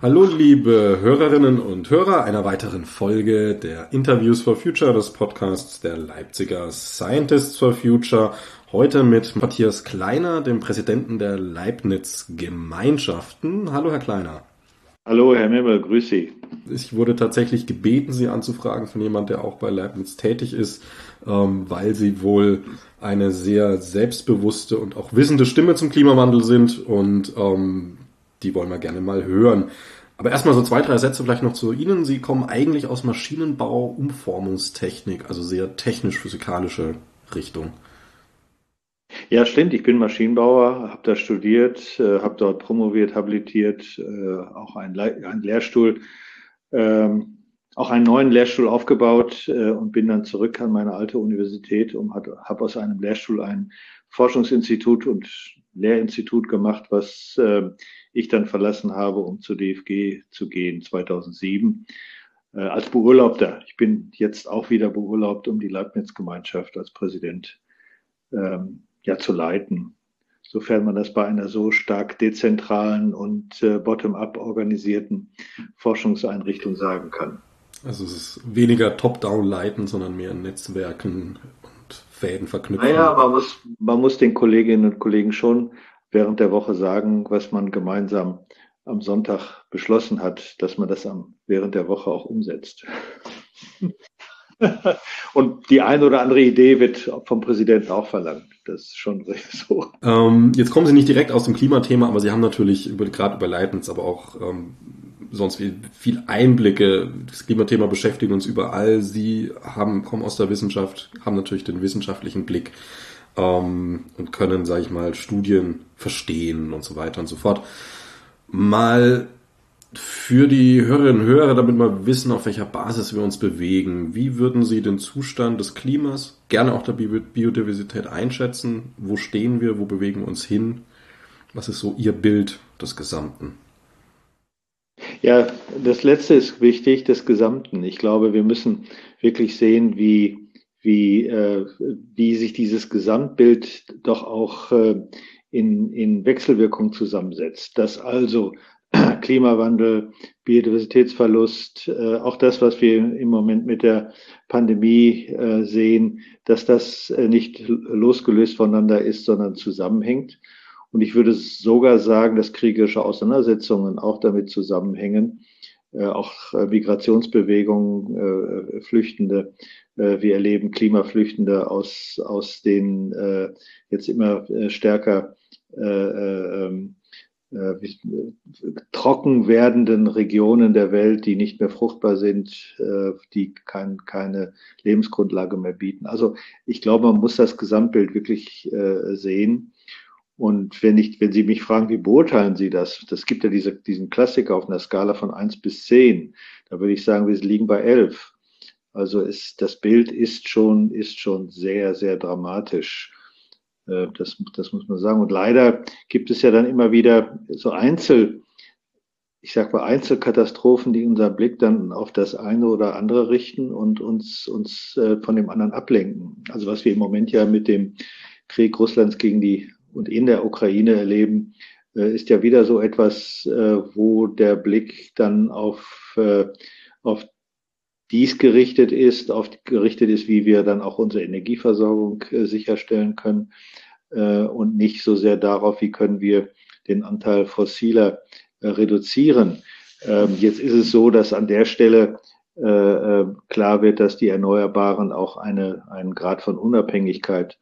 Hallo liebe Hörerinnen und Hörer einer weiteren Folge der Interviews for Future des Podcasts der Leipziger Scientists for Future. Heute mit Matthias Kleiner, dem Präsidenten der Leibniz Gemeinschaften. Hallo Herr Kleiner. Hallo Herr Mimmel, grüß Sie. Ich wurde tatsächlich gebeten, Sie anzufragen von jemand, der auch bei Leibniz tätig ist, ähm, weil Sie wohl eine sehr selbstbewusste und auch wissende Stimme zum Klimawandel sind und ähm, die wollen wir gerne mal hören. Aber erstmal so zwei, drei Sätze vielleicht noch zu Ihnen. Sie kommen eigentlich aus Maschinenbau, Umformungstechnik, also sehr technisch-physikalische Richtung. Ja, stimmt. Ich bin Maschinenbauer, habe da studiert, äh, habe dort promoviert, habilitiert, äh, auch einen, einen Lehrstuhl, ähm, auch einen neuen Lehrstuhl aufgebaut äh, und bin dann zurück an meine alte Universität und habe aus einem Lehrstuhl ein Forschungsinstitut und Lehrinstitut gemacht, was äh, ich dann verlassen habe, um zur DFG zu gehen 2007 äh, als Beurlaubter. Ich bin jetzt auch wieder beurlaubt, um die Leibniz-Gemeinschaft als Präsident ähm, ja zu leiten, sofern man das bei einer so stark dezentralen und äh, bottom-up organisierten Forschungseinrichtung sagen kann. Also es ist weniger top-down leiten, sondern mehr Netzwerken und Fäden verknüpfen. Naja, man muss, man muss den Kolleginnen und Kollegen schon während der Woche sagen, was man gemeinsam am Sonntag beschlossen hat, dass man das am, während der Woche auch umsetzt. Und die eine oder andere Idee wird vom Präsidenten auch verlangt. Das ist schon so. Ähm, jetzt kommen Sie nicht direkt aus dem Klimathema, aber Sie haben natürlich über, gerade über Leibniz, aber auch ähm, sonst viel, viel Einblicke. Das Klimathema beschäftigt uns überall. Sie haben, kommen aus der Wissenschaft, haben natürlich den wissenschaftlichen Blick ähm, und können, sage ich mal, Studien verstehen und so weiter und so fort. Mal für die Hörerinnen und Hörer, damit wir wissen, auf welcher Basis wir uns bewegen, wie würden Sie den Zustand des Klimas, gerne auch der Biodiversität einschätzen? Wo stehen wir? Wo bewegen wir uns hin? Was ist so Ihr Bild des Gesamten? Ja, das Letzte ist wichtig, des Gesamten. Ich glaube, wir müssen wirklich sehen, wie wie, äh, wie sich dieses Gesamtbild doch auch äh, in, in Wechselwirkung zusammensetzt. Dass also Klimawandel, Biodiversitätsverlust, äh, auch das, was wir im Moment mit der Pandemie äh, sehen, dass das äh, nicht losgelöst voneinander ist, sondern zusammenhängt. Und ich würde sogar sagen, dass kriegerische Auseinandersetzungen auch damit zusammenhängen, äh, auch äh, Migrationsbewegungen, äh, Flüchtende. Wir erleben Klimaflüchtende aus, aus den jetzt immer stärker ähm, trocken werdenden Regionen der Welt, die nicht mehr fruchtbar sind, die kein, keine Lebensgrundlage mehr bieten. Also ich glaube, man muss das Gesamtbild wirklich sehen. Und wenn, ich, wenn Sie mich fragen, wie beurteilen Sie das? Das gibt ja diese, diesen Klassiker auf einer Skala von eins bis zehn. Da würde ich sagen, wir liegen bei elf. Also ist, das Bild ist schon, ist schon sehr, sehr dramatisch. Äh, das, das muss man sagen. Und leider gibt es ja dann immer wieder so Einzel, ich sag mal Einzelkatastrophen, die unser Blick dann auf das eine oder andere richten und uns, uns äh, von dem anderen ablenken. Also was wir im Moment ja mit dem Krieg Russlands gegen die und in der Ukraine erleben, äh, ist ja wieder so etwas, wo der Blick dann auf, auf dies gerichtet ist, auf gerichtet ist, wie wir dann auch unsere Energieversorgung sicherstellen können und nicht so sehr darauf, wie können wir den Anteil fossiler reduzieren. Ähm, jetzt ist es so, dass an der Stelle klar wird, dass die Erneuerbaren auch eine, einen Grad von Unabhängigkeit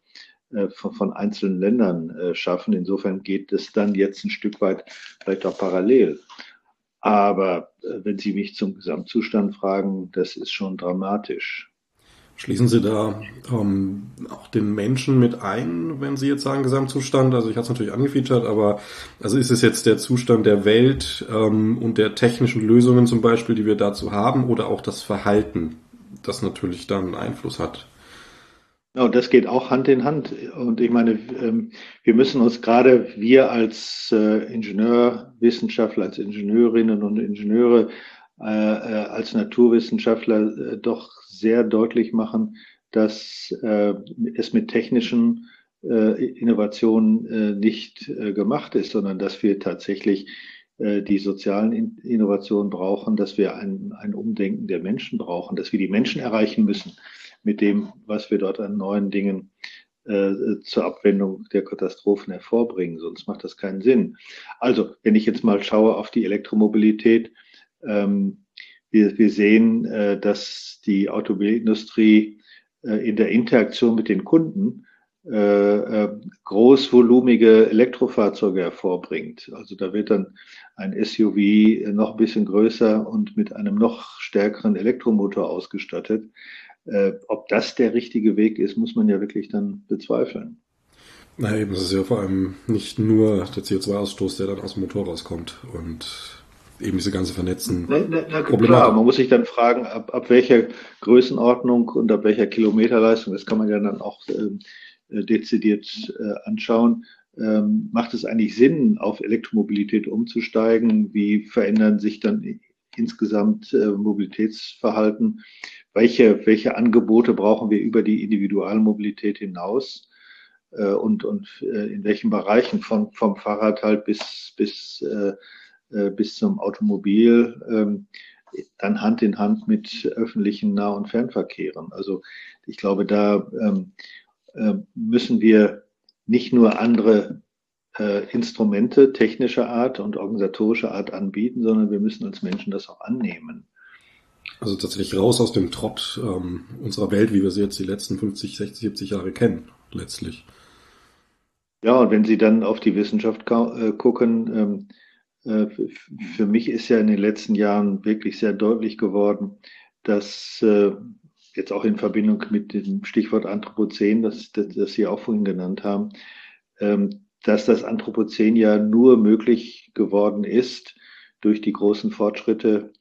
äh, von, von, einzelnen Ländern äh, schaffen. Insofern geht es dann jetzt ein Stück weit vielleicht auch parallel. Aber äh, wenn Sie mich zum Gesamtzustand fragen, das ist schon dramatisch. Schließen Sie da ähm, auch den Menschen mit ein, wenn Sie jetzt sagen Gesamtzustand? Also ich hatte es natürlich angefeatured, aber also ist es jetzt der Zustand der Welt ähm, und der technischen Lösungen zum Beispiel, die wir dazu haben, oder auch das Verhalten, das natürlich dann Einfluss hat? Ja, und das geht auch Hand in Hand. Und ich meine, ähm, wir müssen uns gerade, wir als äh, Ingenieurwissenschaftler, als Ingenieurinnen und Ingenieure, äh, äh, als Naturwissenschaftler doch sehr deutlich machen, dass es mit technischen Innovationen nicht gemacht ist, sondern dass wir tatsächlich die sozialen Innovationen brauchen, dass wir ein, ein Umdenken der Menschen brauchen, dass wir die Menschen erreichen müssen mit dem, was wir dort an neuen Dingen äh, zur Abwendung der Katastrophen hervorbringen. Sonst macht das keinen Sinn. Also, wenn ich jetzt mal schaue auf die Elektromobilität, ähm, wir, wir sehen, äh, dass die Automobilindustrie äh, in der Interaktion mit den Kunden äh, äh, großvolumige Elektrofahrzeuge hervorbringt. Also da wird dann ein SUV noch ein bisschen größer und mit einem noch stärkeren Elektromotor ausgestattet. Äh, ob das der richtige Weg ist, muss man ja wirklich dann bezweifeln. Na eben, es ist ja vor allem nicht nur der CO2-Ausstoß, der dann aus dem Motor rauskommt und eben diese ganze vernetzten na, na, na, Klar, man muss sich dann fragen, ab, ab welcher Größenordnung und ab welcher Kilometerleistung, das kann man ja dann auch ähm, äh, dezidiert äh, anschauen, ähm, macht es eigentlich Sinn, auf Elektromobilität umzusteigen? Wie verändern sich dann insgesamt äh, Mobilitätsverhalten? Welche, welche Angebote brauchen wir über die Individualmobilität hinaus äh, und, und äh, in welchen Bereichen von, vom Fahrrad halt bis, bis, äh, äh bis zum Automobil, ähm, dann Hand in Hand mit öffentlichen Nah- und Fernverkehren. Also ich glaube, da ähm, äh, müssen wir nicht nur andere äh, Instrumente technischer Art und organisatorischer Art anbieten, sondern wir müssen als Menschen das auch annehmen. Also tatsächlich raus aus dem Trott ähm, unserer Welt, wie wir sie jetzt die letzten 50, 60, 70 Jahre kennen, letztlich. Ja, und wenn Sie dann auf die Wissenschaft äh, gucken, ähm, äh, für mich ist ja in den letzten Jahren wirklich sehr deutlich geworden, dass äh, jetzt auch in Verbindung mit dem Stichwort Anthropozän, das, das, das Sie auch vorhin genannt haben, ähm, dass das Anthropozän ja nur möglich geworden ist durch die großen Fortschritte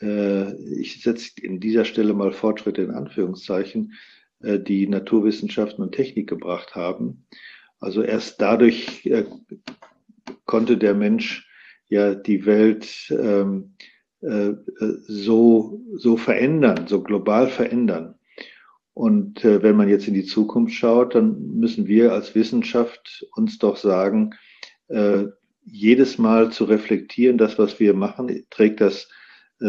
ich setze in dieser Stelle mal Fortschritte in Anführungszeichen, äh, die Naturwissenschaften und Technik gebracht haben. Also erst dadurch äh, konnte der Mensch ja die Welt ähm, so, so verändern, so global verändern. Und wenn man jetzt in die Zukunft schaut, dann müssen wir als Wissenschaft uns doch sagen, jedes Mal zu reflektieren, das, was wir machen, trägt das äh,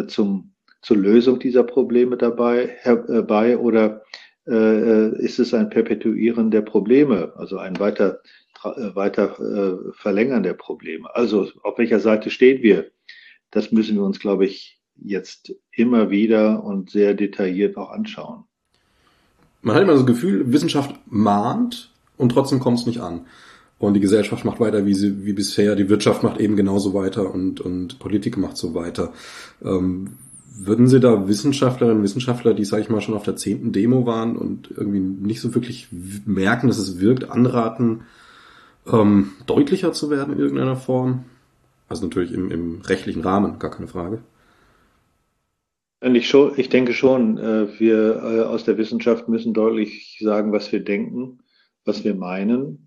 zum, zur Lösung dieser Probleme dabei herbei äh, oder äh, ist es ein Perpetuieren der Probleme, also ein weiter, weiter Verlängern der Probleme? Also auf welcher Seite stehen wir? Das müssen wir uns, glaube ich, jetzt immer wieder und sehr detailliert auch anschauen. Man hat immer das Gefühl, Wissenschaft mahnt und trotzdem kommt es nicht an. Und die Gesellschaft macht weiter wie, sie, wie bisher, die Wirtschaft macht eben genauso weiter und, und Politik macht so weiter. Ähm, würden Sie da Wissenschaftlerinnen Wissenschaftler, die, sage ich mal, schon auf der zehnten Demo waren und irgendwie nicht so wirklich merken, dass es wirkt, anraten, ähm, deutlicher zu werden in irgendeiner Form? Also natürlich im, im rechtlichen Rahmen, gar keine Frage. Ich, schon, ich denke schon, äh, wir äh, aus der Wissenschaft müssen deutlich sagen, was wir denken, was wir meinen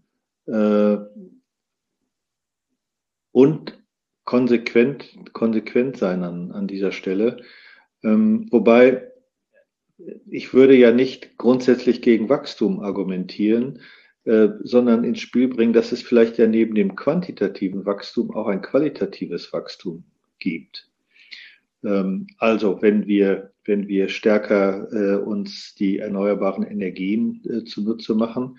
und konsequent, konsequent sein an, an dieser Stelle. Ähm, wobei ich würde ja nicht grundsätzlich gegen Wachstum argumentieren, äh, sondern ins Spiel bringen, dass es vielleicht ja neben dem quantitativen Wachstum auch ein qualitatives Wachstum gibt. Ähm, also wenn wir, wenn wir stärker äh, uns die erneuerbaren Energien äh, zunutze machen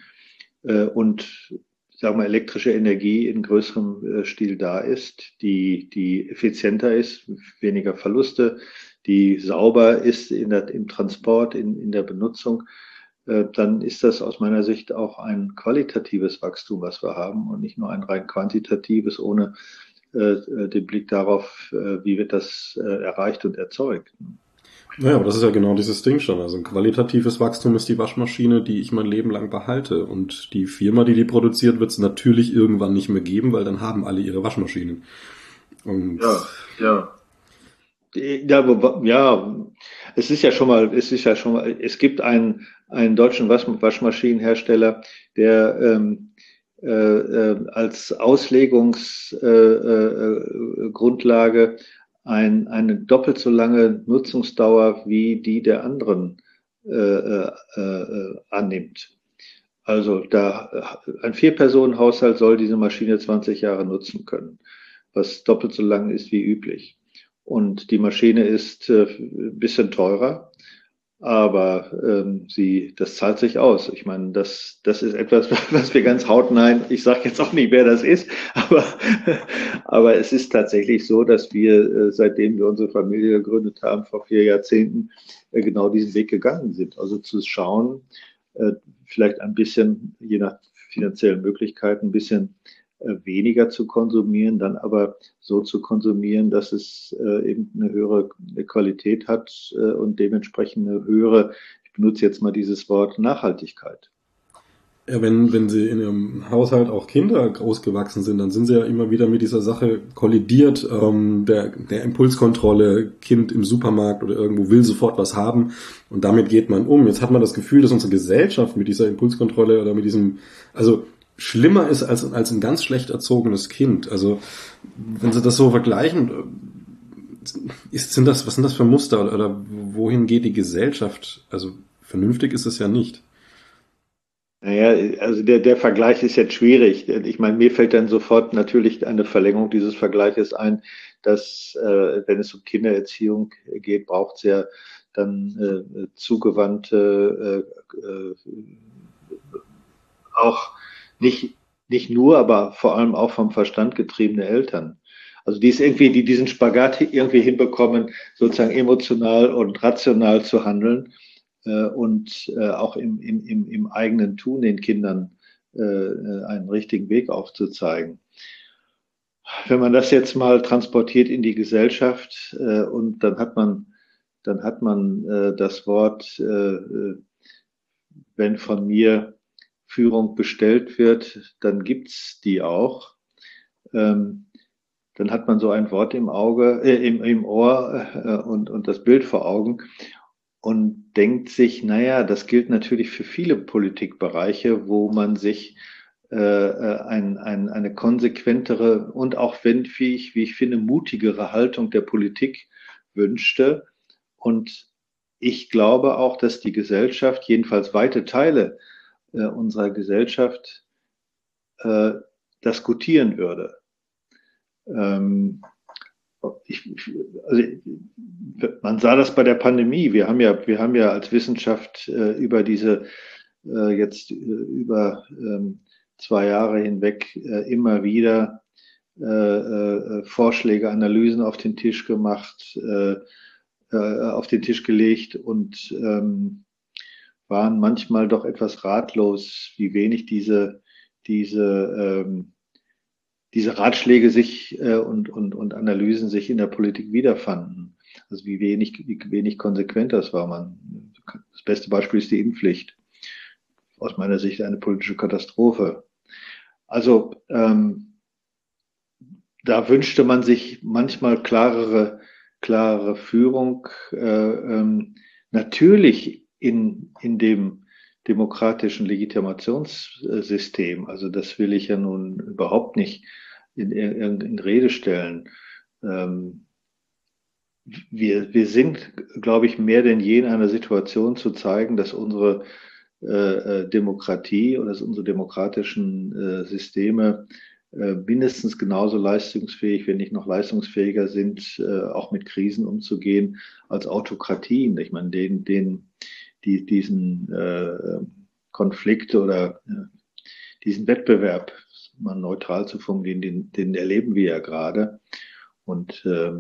äh, und sagen wir, elektrische Energie in größerem äh, Stil da ist, die, die effizienter ist, weniger Verluste, die sauber ist in der, im Transport, in, in der Benutzung, äh, dann ist das aus meiner Sicht auch ein qualitatives Wachstum, was wir haben und nicht nur ein rein quantitatives, ohne äh, den Blick darauf, wie wird das erreicht und erzeugt. Naja, aber das ist ja genau dieses Ding schon. Also ein qualitatives Wachstum ist die Waschmaschine, die ich mein Leben lang behalte. Und die Firma, die die produziert, wird es natürlich irgendwann nicht mehr geben, weil dann haben alle ihre Waschmaschinen. Und ja, ja. Ja, ja, es ist ja schon mal, es ist ja schon mal, es gibt einen, einen deutschen Wasch, Waschmaschinenhersteller, der ähm, äh, äh, als Auslegungsgrundlage äh, äh, ein, eine doppelt so lange Nutzungsdauer wie die der anderen äh, äh, äh, annimmt. Also da ein Vier-Personen-Haushalt soll diese Maschine 20 Jahre nutzen können, was doppelt so lang ist wie üblich. Und die Maschine ist äh, ein bisschen teurer, aber ähm, sie, das zahlt sich aus. Ich meine, das, das ist etwas, was wir ganz hautnah, ich sage jetzt auch nicht, wer das ist, aber, aber es ist tatsächlich so, dass wir, äh, seitdem wir unsere Familie gegründet haben, vor vier Jahrzehnten, äh, genau diesen Weg gegangen sind. Also zu schauen, äh, vielleicht ein bisschen, je nach finanziellen Möglichkeiten, ein bisschen weniger zu konsumieren, dann aber so zu konsumieren, dass es äh, eben eine höhere Qualität hat äh, und dementsprechend eine höhere, ich benutze jetzt mal dieses Wort, Nachhaltigkeit. Ja, wenn, wenn sie in ihrem Haushalt auch Kinder großgewachsen sind, dann sind sie ja immer wieder mit dieser Sache kollidiert, ähm, der, der Impulskontrolle, Kind im Supermarkt oder irgendwo will sofort was haben und damit geht man um. Jetzt hat man das Gefühl, dass unsere Gesellschaft mit dieser Impulskontrolle oder mit diesem, also schlimmer ist als, als ein ganz schlecht erzogenes Kind. Also wenn Sie das so vergleichen, ist, sind das, was sind das für Muster oder, oder wohin geht die Gesellschaft? Also vernünftig ist es ja nicht. Naja, also der, der Vergleich ist jetzt schwierig. Ich meine, mir fällt dann sofort natürlich eine Verlängerung dieses Vergleiches ein, dass äh, wenn es um Kindererziehung geht, braucht es ja dann äh, zugewandte äh, äh, auch nicht, nicht nur, aber vor allem auch vom Verstand getriebene Eltern. Also die es irgendwie, die diesen Spagat irgendwie hinbekommen, sozusagen emotional und rational zu handeln äh, und äh, auch im, im, im, im eigenen Tun den Kindern äh, einen richtigen Weg aufzuzeigen. Wenn man das jetzt mal transportiert in die Gesellschaft äh, und dann hat man, dann hat man äh, das Wort, äh, äh wenn von mir Führung bestellt wird, dann gibt's die auch. Ähm, dann hat man so ein Wort im Auge, äh, im, im Ohr äh, und, und das Bild vor Augen und denkt sich, naja, das gilt natürlich für viele Politikbereiche, wo man sich äh, äh ein, ein, eine konsequentere und auch wenn, wie ich, wie ich finde, mutigere Haltung der Politik wünschte. Und ich glaube auch, dass die Gesellschaft, jedenfalls weite Teile äh, unserer Gesellschaft äh, das gutieren würde. Ähm, ich, also, man sah das bei der Pandemie. Wir haben ja, wir haben ja als Wissenschaft äh, über diese äh, jetzt äh, über ähm, zwei Jahre hinweg äh, immer wieder äh, Vorschläge, Analysen auf den Tisch gemacht, auf den Tisch gelegt und ähm, waren manchmal doch etwas ratlos, wie wenig diese, diese, ähm, diese Ratschläge sich äh, und, und, und Analysen sich in der Politik wiederfanden. Also wie wenig, wie wenig konsequent das war. Man, das beste Beispiel ist die Impfpflicht. Aus meiner Sicht eine politische Katastrophe. Also ähm, da wünschte man sich manchmal klarere, klarere Führung. Äh, ähm, natürlich in, in dem demokratischen Legitimationssystem. Also das will ich ja nun überhaupt nicht in, in, in Rede stellen. Ähm, wir, wir sind, glaube ich, mehr denn je in einer Situation zu zeigen, dass unsere äh, äh Demokratie oder dass unsere demokratischen äh, Systeme äh, mindestens genauso leistungsfähig, wenn nicht noch leistungsfähiger sind, äh, auch mit Krisen umzugehen als Autokratien. Ich meine, den, den die, diesen äh, Konflikt oder äh, diesen Wettbewerb, mal neutral zu formulieren, den, den erleben wir ja gerade. Und äh,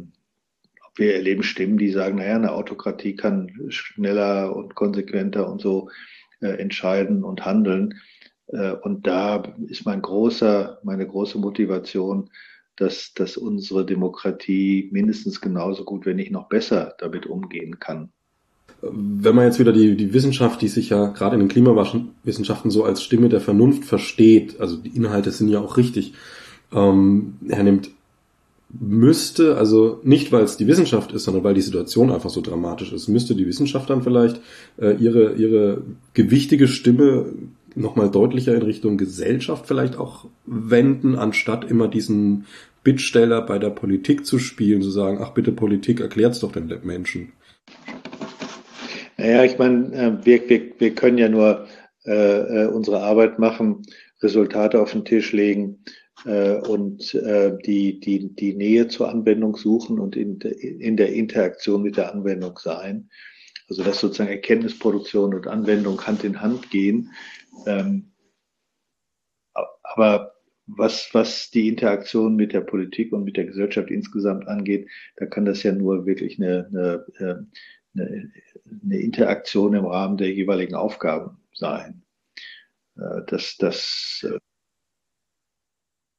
wir erleben Stimmen, die sagen, naja, eine Autokratie kann schneller und konsequenter und so äh, entscheiden und handeln. Äh, und da ist mein großer, meine große Motivation, dass, dass unsere Demokratie mindestens genauso gut, wenn nicht noch besser damit umgehen kann wenn man jetzt wieder die, die Wissenschaft, die sich ja gerade in den Klimawissenschaften so als Stimme der Vernunft versteht, also die Inhalte sind ja auch richtig, ähm, hernimmt, müsste, also nicht weil es die Wissenschaft ist, sondern weil die Situation einfach so dramatisch ist, müsste die Wissenschaft dann vielleicht äh, ihre, ihre gewichtige Stimme nochmal deutlicher in Richtung Gesellschaft vielleicht auch wenden, anstatt immer diesen Bittsteller bei der Politik zu spielen, zu sagen, ach bitte Politik, erklärt's doch den Menschen. Naja, ich meine, äh, wir, wir, wir können ja nur äh, äh, unsere Arbeit machen, Resultate auf den Tisch legen äh, und äh, die, die, die Nähe zur Anwendung suchen und in, in der Interaktion mit der Anwendung sein. Also dass sozusagen Erkenntnisproduktion und Anwendung Hand in Hand gehen. Ähm, aber was, was die Interaktion mit der Politik und mit der Gesellschaft insgesamt angeht, da kann das ja nur wirklich eine, eine, äh, eine, eine Interaktion im Rahmen der jeweiligen Aufgaben sein. Äh, das, das, äh,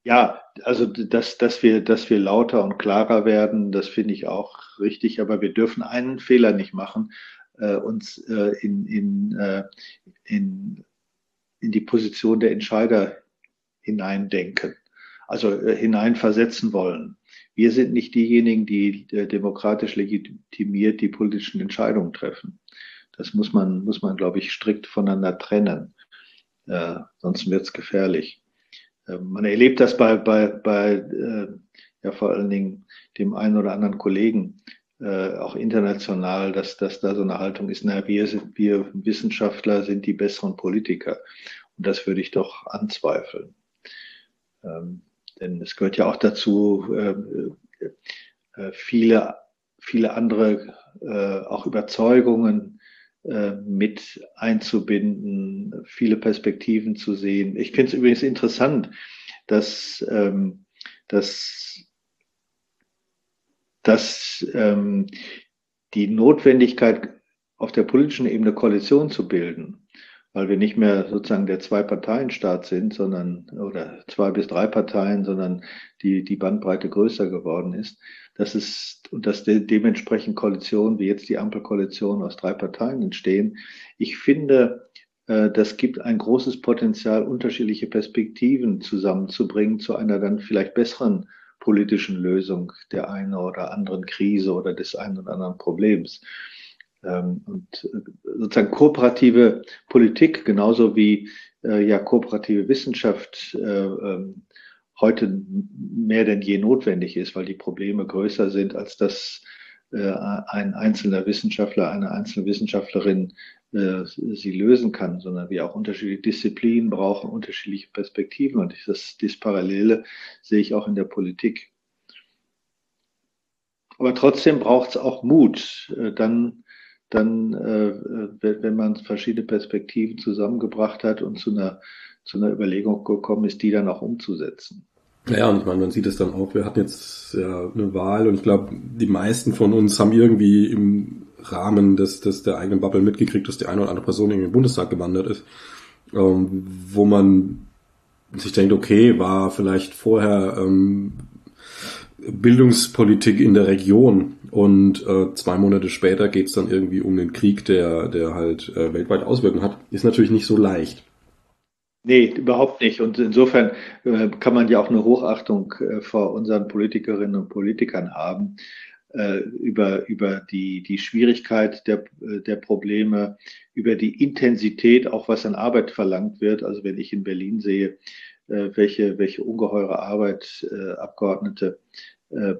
ja, also dass, dass wir, dass wir lauter und klarer werden, das finde ich auch richtig, aber wir dürfen einen Fehler nicht machen, äh, uns äh, in, in, äh, in, in die Position der Entscheider hineindenken, also äh, hineinversetzen wollen. Wir sind nicht diejenigen, die äh, demokratisch legitimiert die politischen Entscheidungen treffen. Das muss man, muss man, glaube ich, strikt voneinander trennen. Äh, sonst wird es gefährlich. Äh, man erlebt das bei, bei, bei äh, ja vor allen Dingen dem einen oder anderen Kollegen, äh, auch international, dass, dass da so eine Haltung ist, naja, wir, sind, wir Wissenschaftler sind die besseren Politiker. Und das würde ich doch anzweifeln. Ähm, denn es gehört ja auch dazu, äh, äh, viele, viele andere äh, auch Überzeugungen mit einzubinden, viele Perspektiven zu sehen. Ich finde es übrigens interessant, dass, ähm, dass, dass ähm, die Notwendigkeit auf der politischen Ebene Koalition zu bilden, weil wir nicht mehr sozusagen der Zwei-Parteien-Staat sind, sondern, oder zwei bis drei Parteien, sondern die, die Bandbreite größer geworden ist. Das ist, und dass de dementsprechend Koalitionen wie jetzt die Ampelkoalition aus drei Parteien entstehen. Ich finde, äh, das gibt ein großes Potenzial, unterschiedliche Perspektiven zusammenzubringen zu einer dann vielleicht besseren politischen Lösung der einen oder anderen Krise oder des einen oder anderen Problems. Ähm, und äh, sozusagen kooperative Politik, genauso wie äh, ja kooperative Wissenschaft äh, ähm, heute mehr denn je notwendig ist, weil die Probleme größer sind, als dass ein einzelner Wissenschaftler, eine einzelne Wissenschaftlerin sie lösen kann, sondern wir auch unterschiedliche Disziplinen brauchen, unterschiedliche Perspektiven. Und das, das Parallele sehe ich auch in der Politik. Aber trotzdem braucht es auch Mut, dann dann, äh, wenn man verschiedene Perspektiven zusammengebracht hat und zu einer, zu einer Überlegung gekommen ist, die dann auch umzusetzen. Ja, und ich meine, man sieht es dann auch, wir hatten jetzt ja eine Wahl und ich glaube, die meisten von uns haben irgendwie im Rahmen des, des der eigenen Bubble mitgekriegt, dass die eine oder andere Person in den Bundestag gewandert ist, ähm, wo man sich denkt, okay, war vielleicht vorher ähm, Bildungspolitik in der Region und äh, zwei Monate später geht's dann irgendwie um den Krieg, der, der halt äh, weltweit Auswirkungen hat, ist natürlich nicht so leicht. Nee, überhaupt nicht. Und insofern äh, kann man ja auch eine Hochachtung äh, vor unseren Politikerinnen und Politikern haben äh, über, über die, die Schwierigkeit der, äh, der Probleme, über die Intensität, auch was an Arbeit verlangt wird. Also wenn ich in Berlin sehe, welche, welche ungeheure Arbeit äh, Abgeordnete, äh,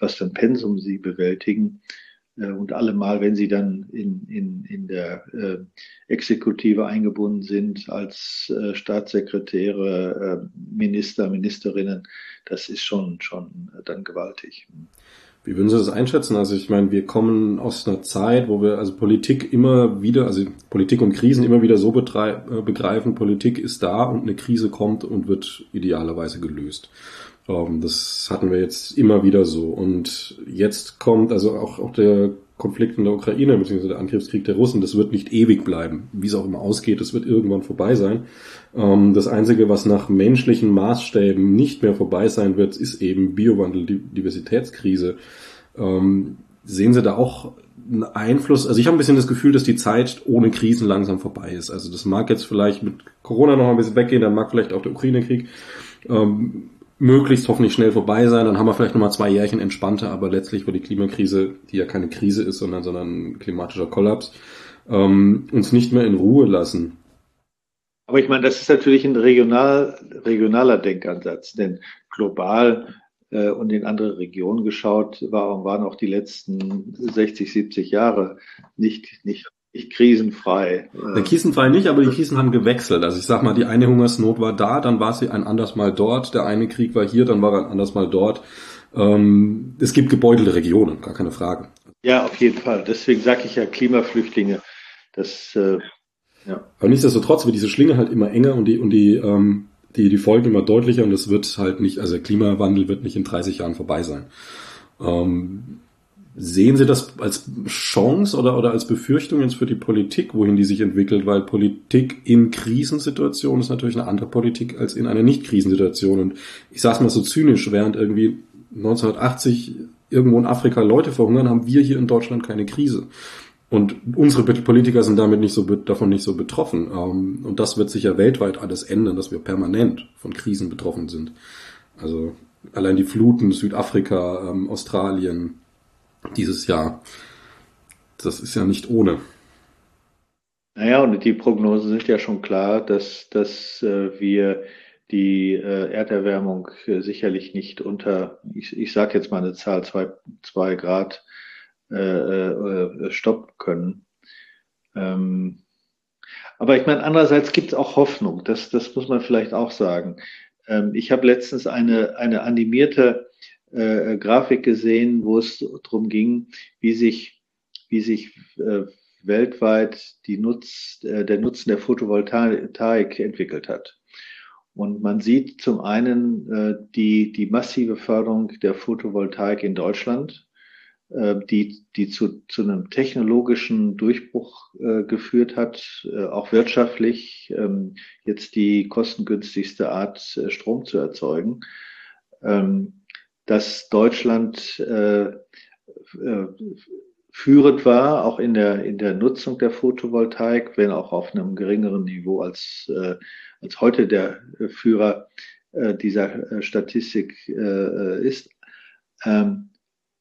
was ein Pensum sie bewältigen. Und allemal, wenn sie dann in, in, in der äh, Exekutive eingebunden sind als äh, Staatssekretäre, äh, Minister, Ministerinnen, das ist schon, schon dann gewaltig. Wie würden Sie das einschätzen? Also ich meine, wir kommen aus einer Zeit, wo wir also Politik immer wieder, also Politik und Krisen immer wieder so äh, begreifen, Politik ist da und eine Krise kommt und wird idealerweise gelöst. Ähm, das hatten wir jetzt immer wieder so. Und jetzt kommt also auch, auch der Konflikt in der Ukraine, beziehungsweise der Angriffskrieg der Russen, das wird nicht ewig bleiben. Wie es auch immer ausgeht, das wird irgendwann vorbei sein. Ähm, das Einzige, was nach menschlichen Maßstäben nicht mehr vorbei sein wird, ist eben Biowandel, Diversitätskrise. Ähm, sehen Sie da auch einen Einfluss? Also ich habe ein bisschen das Gefühl, dass die Zeit ohne Krisen langsam vorbei ist. Also das mag jetzt vielleicht mit Corona noch ein bisschen weggehen, dann mag vielleicht auch der Ukraine-Krieg. Ähm, möglichst hoffentlich schnell vorbei sein. Dann haben wir vielleicht nochmal zwei Jährchen entspannter, aber letztlich wird die Klimakrise, die ja keine Krise ist, sondern, sondern ein klimatischer Kollaps, ähm, uns nicht mehr in Ruhe lassen. Aber ich meine, das ist natürlich ein regional, regionaler Denkansatz, denn global äh, und in andere Regionen geschaut war, waren auch die letzten 60, 70 Jahre nicht, nicht nicht krisenfrei. Der krisenfrei nicht, aber die Krisen haben gewechselt. Also ich sag mal, die eine Hungersnot war da, dann war sie ein anderes Mal dort. Der eine Krieg war hier, dann war er ein anderes Mal dort. Ähm, es gibt gebeutelte Regionen, gar keine Frage. Ja, auf jeden Fall. Deswegen sage ich ja Klimaflüchtlinge. Das, äh, ja. Aber nichtsdestotrotz wird diese Schlinge halt immer enger und die, und die, ähm, die, die Folgen immer deutlicher und es wird halt nicht, also der Klimawandel wird nicht in 30 Jahren vorbei sein. Ähm, Sehen Sie das als Chance oder, oder als Befürchtung jetzt für die Politik, wohin die sich entwickelt? Weil Politik in Krisensituationen ist natürlich eine andere Politik als in einer Nicht-Krisensituation. Und ich sage es mal so zynisch, während irgendwie 1980 irgendwo in Afrika Leute verhungern, haben wir hier in Deutschland keine Krise. Und unsere Politiker sind damit nicht so davon nicht so betroffen. Ähm, und das wird sich ja weltweit alles ändern, dass wir permanent von Krisen betroffen sind. Also allein die Fluten, Südafrika, ähm, Australien, dieses Jahr. Das ist ja nicht ohne. Naja, und die Prognosen sind ja schon klar, dass, dass äh, wir die äh, Erderwärmung äh, sicherlich nicht unter, ich, ich sage jetzt mal eine Zahl, zwei, zwei Grad äh, äh, stoppen können. Ähm, aber ich meine, andererseits gibt es auch Hoffnung, das, das muss man vielleicht auch sagen. Ähm, ich habe letztens eine, eine animierte äh, Grafik gesehen, wo es darum ging, wie sich, wie sich äh, weltweit die Nutz, äh, der Nutzen der Photovoltaik entwickelt hat. Und man sieht zum einen äh, die, die massive Förderung der Photovoltaik in Deutschland, äh, die, die zu, zu einem technologischen Durchbruch äh, geführt hat, äh, auch wirtschaftlich, ähm, jetzt die kostengünstigste Art, äh, Strom zu erzeugen. Ähm, dass Deutschland äh, äh, führend war, auch in der, in der Nutzung der Photovoltaik, wenn auch auf einem geringeren Niveau als, äh, als heute der Führer äh, dieser äh, Statistik äh, ist. Ähm,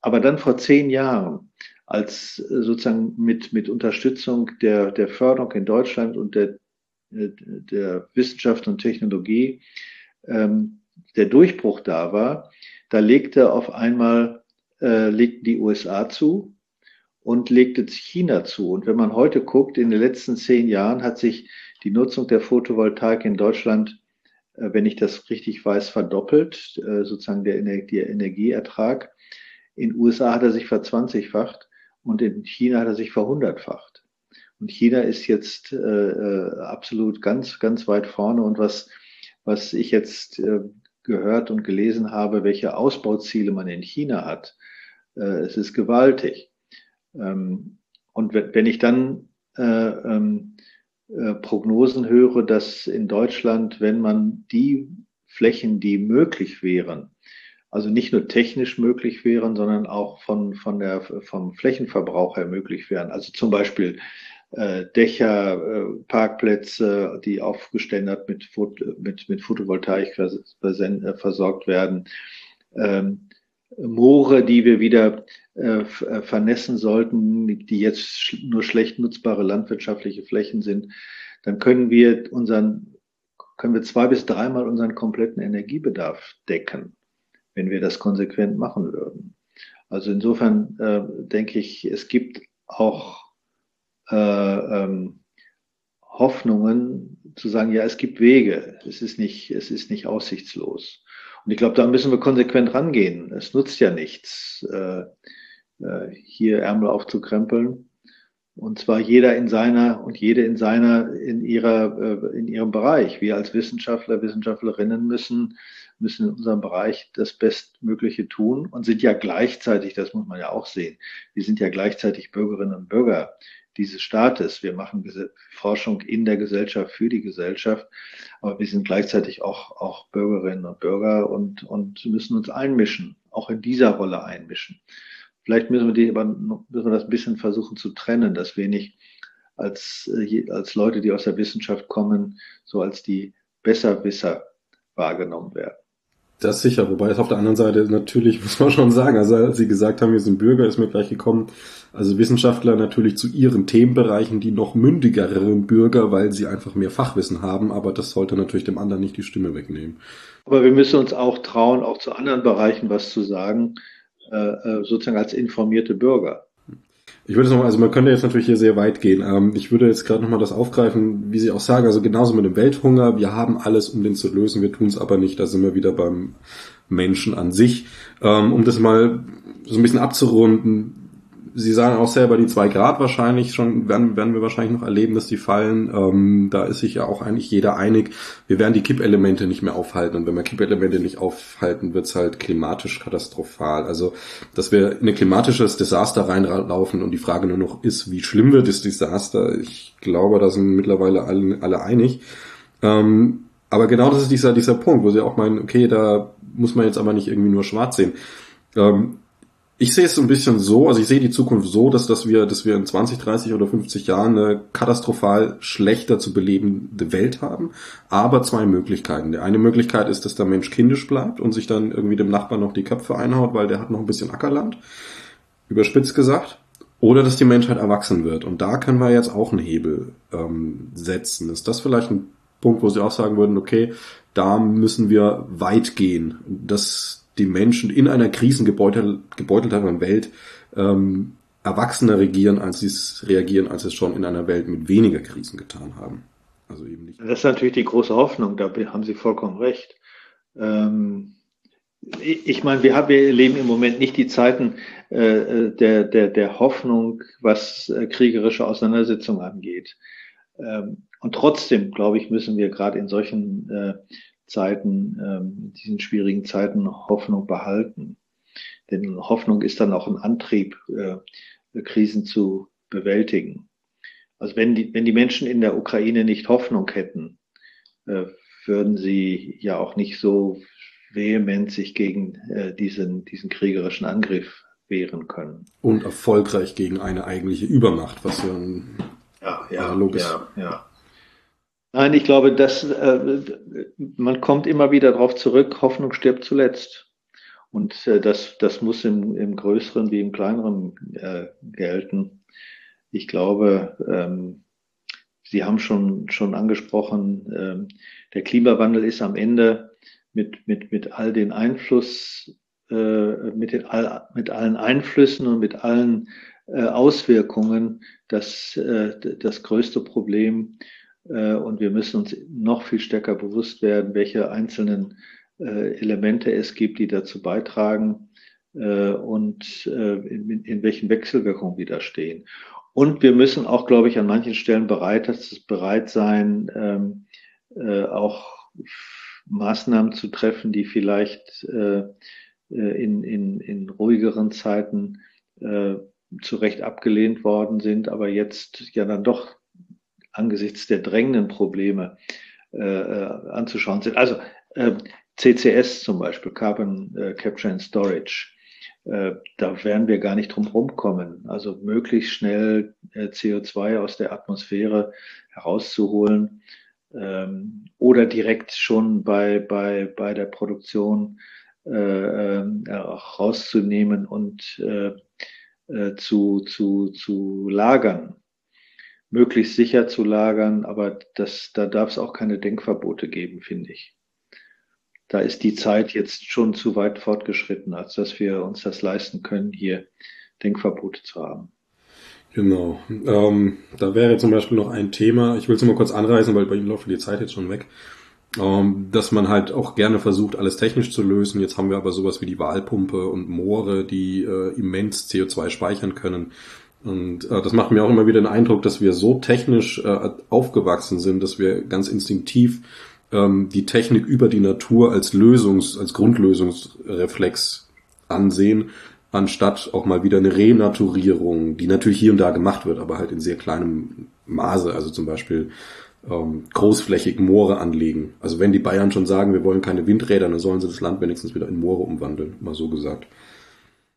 aber dann vor zehn Jahren, als sozusagen mit, mit Unterstützung der, der Förderung in Deutschland und der, der Wissenschaft und Technologie ähm, der Durchbruch da war, da legte auf einmal äh, legten die USA zu und legte China zu. Und wenn man heute guckt, in den letzten zehn Jahren hat sich die Nutzung der Photovoltaik in Deutschland, äh, wenn ich das richtig weiß, verdoppelt, äh, sozusagen der, Ener der Energieertrag. In USA hat er sich verzwanzigfacht und in China hat er sich verhundertfacht. Und China ist jetzt äh, äh absolut ganz, ganz weit vorne. Und was, was ich jetzt äh, gehört und gelesen habe, welche Ausbauziele man in China hat. Äh, es ist gewaltig. Ähm, und wenn ich dann äh, ähm, äh, Prognosen höre, dass in Deutschland, wenn man die Flächen, die möglich wären, also nicht nur technisch möglich wären, sondern auch von, von der, vom Flächenverbrauch her möglich wären. Also zum Beispiel äh, Dächer, äh, Parkplätze, die aufgeständert mit, mit, mit Photovoltaik äh, versorgt werden, ähm, Moore, die wir wieder äh, vernässen sollten, die jetzt nur schlecht nutzbare landwirtschaftliche Flächen sind, dann können wir unseren, können wir zwei bis dreimal unseren kompletten Energiebedarf decken, wenn wir das konsequent machen würden. Also insofern äh, denke ich, es gibt auch äh, ähm, Hoffnungen zu sagen, ja, es gibt Wege, es ist nicht, es ist nicht aussichtslos. Und ich glaube, da müssen wir konsequent rangehen. Es nutzt ja nichts, äh, äh, hier Ärmel aufzukrempeln. Und zwar jeder in seiner und jede in seiner, in ihrer, äh, in ihrem Bereich. Wir als Wissenschaftler, Wissenschaftlerinnen müssen, müssen in unserem Bereich das Bestmögliche tun und sind ja gleichzeitig, das muss man ja auch sehen, wir sind ja gleichzeitig Bürgerinnen und Bürger dieses Staates. Wir machen Forschung in der Gesellschaft für die Gesellschaft, aber wir sind gleichzeitig auch, auch Bürgerinnen und Bürger und, und müssen uns einmischen, auch in dieser Rolle einmischen. Vielleicht müssen wir, die, müssen wir das ein bisschen versuchen zu trennen, dass wir nicht als, äh, als Leute, die aus der Wissenschaft kommen, so als die Besserwisser wahrgenommen werden. Das sicher, wobei es auf der anderen Seite natürlich, muss man schon sagen, also als Sie gesagt haben, wir sind Bürger, ist mir gleich gekommen, also Wissenschaftler natürlich zu ihren Themenbereichen die noch mündigeren Bürger, weil sie einfach mehr Fachwissen haben, aber das sollte natürlich dem anderen nicht die Stimme wegnehmen. Aber wir müssen uns auch trauen, auch zu anderen Bereichen was zu sagen, äh, äh sozusagen als informierte Bürger. Ich würde sagen, also man könnte jetzt natürlich hier sehr weit gehen. Ähm, ich würde jetzt gerade nochmal das aufgreifen, wie Sie auch sagen, also genauso mit dem Welthunger, wir haben alles, um den zu lösen, wir tun es aber nicht, da sind wir wieder beim Menschen an sich. Ähm, um das mal so ein bisschen abzurunden, Sie sagen auch selber, die zwei Grad wahrscheinlich schon, werden, werden wir wahrscheinlich noch erleben, dass die fallen. Ähm, da ist sich ja auch eigentlich jeder einig. Wir werden die Kippelemente nicht mehr aufhalten. Und wenn wir Kippelemente nicht aufhalten, wird's halt klimatisch katastrophal. Also, dass wir in ein klimatisches Desaster reinlaufen und die Frage nur noch ist, wie schlimm wird das Desaster? Ich glaube, da sind mittlerweile alle, alle einig. Ähm, aber genau das ist dieser, dieser Punkt, wo sie auch meinen, okay, da muss man jetzt aber nicht irgendwie nur schwarz sehen. Ähm, ich sehe es ein bisschen so, also ich sehe die Zukunft so, dass, dass wir, dass wir in 20, 30 oder 50 Jahren eine katastrophal schlechter zu belebende Welt haben. Aber zwei Möglichkeiten. Die eine Möglichkeit ist, dass der Mensch kindisch bleibt und sich dann irgendwie dem Nachbarn noch die Köpfe einhaut, weil der hat noch ein bisschen Ackerland. Überspitzt gesagt. Oder dass die Menschheit erwachsen wird. Und da können wir jetzt auch einen Hebel ähm, setzen. Ist das vielleicht ein Punkt, wo Sie auch sagen würden, okay, da müssen wir weit gehen. Das, die Menschen in einer krisengebeutelteren Welt ähm, erwachsener regieren, als sie es reagieren, als es schon in einer Welt mit weniger Krisen getan haben. Also eben nicht. Das ist natürlich die große Hoffnung, da haben Sie vollkommen recht. Ähm, ich meine, wir, haben, wir erleben im Moment nicht die Zeiten äh, der, der, der Hoffnung, was äh, kriegerische Auseinandersetzungen angeht. Ähm, und trotzdem, glaube ich, müssen wir gerade in solchen äh, Zeiten, ähm, diesen schwierigen Zeiten Hoffnung behalten. Denn Hoffnung ist dann auch ein Antrieb, äh, Krisen zu bewältigen. Also wenn die, wenn die Menschen in der Ukraine nicht Hoffnung hätten, äh, würden sie ja auch nicht so vehement sich gegen äh, diesen, diesen kriegerischen Angriff wehren können. Und erfolgreich gegen eine eigentliche Übermacht, was ja ein ja, ja, ja, ja. Nein, ich glaube, dass äh, man kommt immer wieder darauf zurück, Hoffnung stirbt zuletzt. Und äh, das, das muss im, im Größeren wie im Kleineren äh, gelten. Ich glaube, ähm, Sie haben schon, schon angesprochen, ähm, der Klimawandel ist am Ende mit, mit, mit all den Einfluss, äh, mit, den, all, mit allen Einflüssen und mit allen äh, Auswirkungen das, äh, das größte Problem und wir müssen uns noch viel stärker bewusst werden, welche einzelnen äh, Elemente es gibt, die dazu beitragen äh, und in, in welchen Wechselwirkungen wir da stehen. Und wir müssen auch, glaube ich, an manchen Stellen bereit, bereit sein, ähm, auch Maßnahmen zu treffen, die vielleicht in, in, in ruhigeren Zeiten zu Recht abgelehnt worden sind, aber jetzt ja dann doch angesichts der drängenden Probleme äh, äh anzuschauen sind. Also äh, CCS zum Beispiel, Carbon äh, Capture and Storage, äh, da werden wir gar nicht drum rumkommen. Also möglichst schnell äh, CO2 aus der Atmosphäre herauszuholen ähm, oder direkt schon bei, bei, bei der Produktion äh, äh, rauszunehmen und äh, äh, zu, zu, zu lagern möglichst sicher zu lagern, aber das, da darf es auch keine Denkverbote geben, finde ich. Da ist die Zeit jetzt schon zu weit fortgeschritten, als dass wir uns das leisten können, hier Denkverbote zu haben. Genau. Ähm, da wäre zum Beispiel noch ein Thema, ich will es nur mal kurz anreißen, weil bei Ihnen läuft die Zeit jetzt schon weg, ähm, dass man halt auch gerne versucht, alles technisch zu lösen. Jetzt haben wir aber sowas wie die Wahlpumpe und Moore, die äh, immens CO2 speichern können. Und äh, das macht mir auch immer wieder den Eindruck, dass wir so technisch äh, aufgewachsen sind, dass wir ganz instinktiv ähm, die Technik über die Natur als Lösungs-, als Grundlösungsreflex ansehen, anstatt auch mal wieder eine Renaturierung, die natürlich hier und da gemacht wird, aber halt in sehr kleinem Maße. Also zum Beispiel ähm, großflächig Moore anlegen. Also wenn die Bayern schon sagen, wir wollen keine Windräder, dann sollen sie das Land wenigstens wieder in Moore umwandeln, mal so gesagt.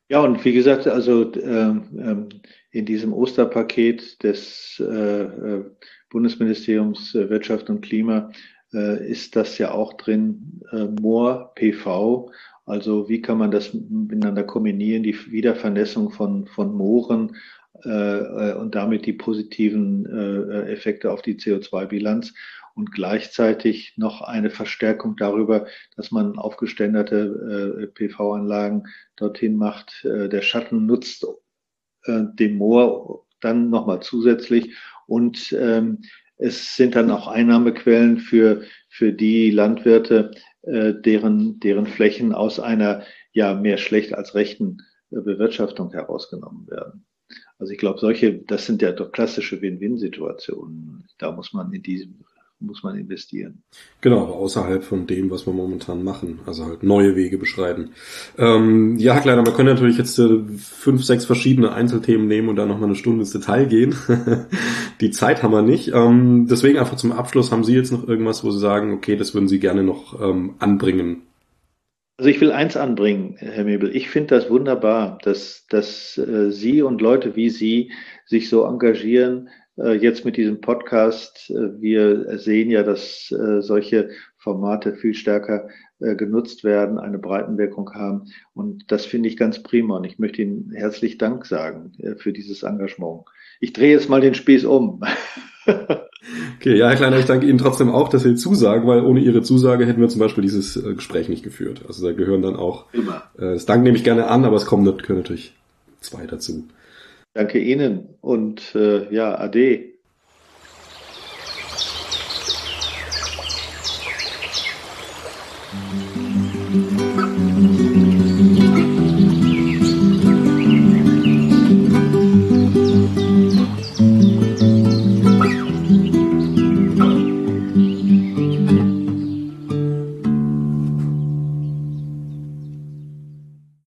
Ja, und wie gesagt, also ähm, ähm in diesem Osterpaket des äh, äh Bundesministeriums Wirtschaft und Klima äh, ist das ja auch drin, äh, Moor PV. Also wie kann man das miteinander kombinieren, die Wiedervernässung von, von Mooren äh, und damit die positiven äh, Effekte auf die CO2-Bilanz und gleichzeitig noch eine Verstärkung darüber, dass man aufgeständerte äh, PV-Anlagen dorthin macht. Äh, der Schatten nutzt äh, dem Moor dann nochmal zusätzlich und ähm, es sind dann auch Einnahmequellen für, für die Landwirte, äh, deren, deren Flächen aus einer ja mehr schlecht als rechten äh, Bewirtschaftung herausgenommen werden. Also ich glaube, solche, das sind ja doch klassische Win-Win-Situationen. Da muss man in diesem muss man investieren. Genau, aber außerhalb von dem, was wir momentan machen. Also halt neue Wege beschreiten. Ähm, ja, Kleiner, man könnte natürlich jetzt äh, fünf, sechs verschiedene Einzelthemen nehmen und dann nochmal eine Stunde ins Detail gehen. Die Zeit haben wir nicht. Ähm, deswegen einfach zum Abschluss, haben Sie jetzt noch irgendwas, wo Sie sagen, okay, das würden Sie gerne noch ähm, anbringen? Also ich will eins anbringen, Herr Mebel. Ich finde das wunderbar, dass, dass äh, Sie und Leute wie Sie sich so engagieren, jetzt mit diesem Podcast. Äh, wir sehen ja, dass äh, solche Formate viel stärker genutzt werden, eine Breitenwirkung haben. Und das finde ich ganz prima. Und ich möchte Ihnen herzlich Dank sagen für dieses Engagement. Ich drehe jetzt mal den Spieß um. Okay, ja, Herr Kleiner, ich danke Ihnen trotzdem auch, dass Sie zusagen, weil ohne Ihre Zusage hätten wir zum Beispiel dieses Gespräch nicht geführt. Also da gehören dann auch, Immer. das Dank nehme ich gerne an, aber es kommen natürlich zwei dazu. Danke Ihnen und äh, ja, Ade.